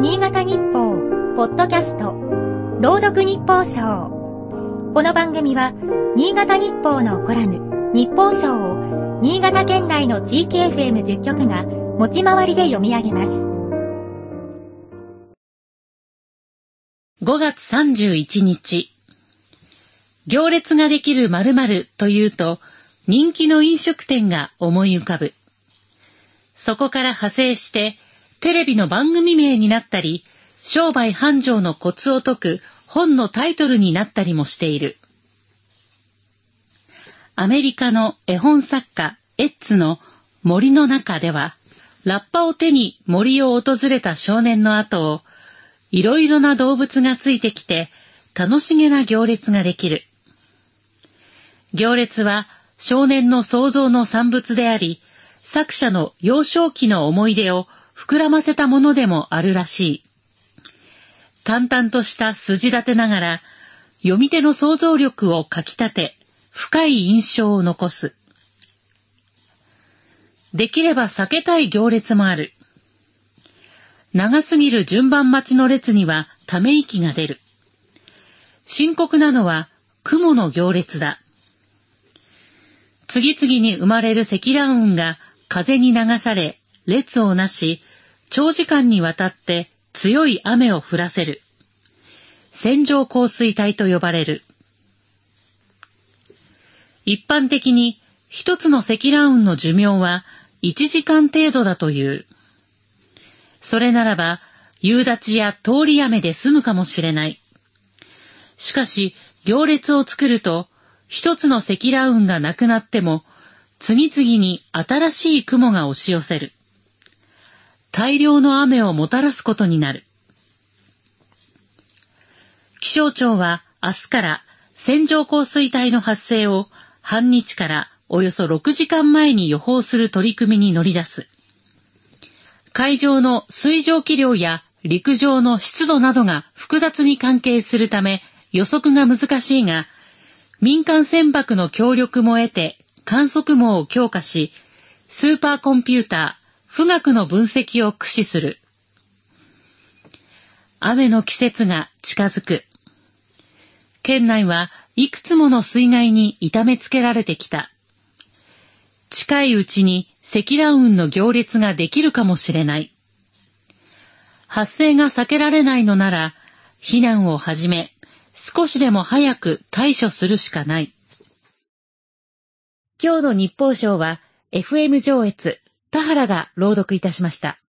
新潟日報、ポッドキャスト、朗読日報賞。この番組は、新潟日報のコラム、日報賞を、新潟県内の地域 FM10 局が、持ち回りで読み上げます。5月31日。行列ができる〇〇というと、人気の飲食店が思い浮かぶ。そこから派生して、テレビの番組名になったり、商売繁盛のコツを解く本のタイトルになったりもしている。アメリカの絵本作家エッツの森の中では、ラッパを手に森を訪れた少年の後を、いろいろな動物がついてきて、楽しげな行列ができる。行列は少年の想像の産物であり、作者の幼少期の思い出を膨らませたものでもあるらしい。淡々とした筋立てながら、読み手の想像力をかき立て、深い印象を残す。できれば避けたい行列もある。長すぎる順番待ちの列にはため息が出る。深刻なのは雲の行列だ。次々に生まれる積乱雲が風に流され、列をなし、長時間にわたって強い雨を降らせる。線状降水帯と呼ばれる。一般的に一つの積乱雲の寿命は1時間程度だという。それならば、夕立や通り雨で済むかもしれない。しかし、行列を作ると、一つの積乱雲がなくなっても、次々に新しい雲が押し寄せる。大量の雨をもたらすことになる。気象庁は明日から線状降水帯の発生を半日からおよそ6時間前に予報する取り組みに乗り出す。海上の水蒸気量や陸上の湿度などが複雑に関係するため予測が難しいが、民間船舶の協力も得て観測網を強化し、スーパーコンピューター、富岳の分析を駆使する。雨の季節が近づく。県内はいくつもの水害に痛めつけられてきた。近いうちに積乱雲の行列ができるかもしれない。発生が避けられないのなら、避難を始め、少しでも早く対処するしかない。今日の日報賞は FM 上越、田原が朗読いたしました。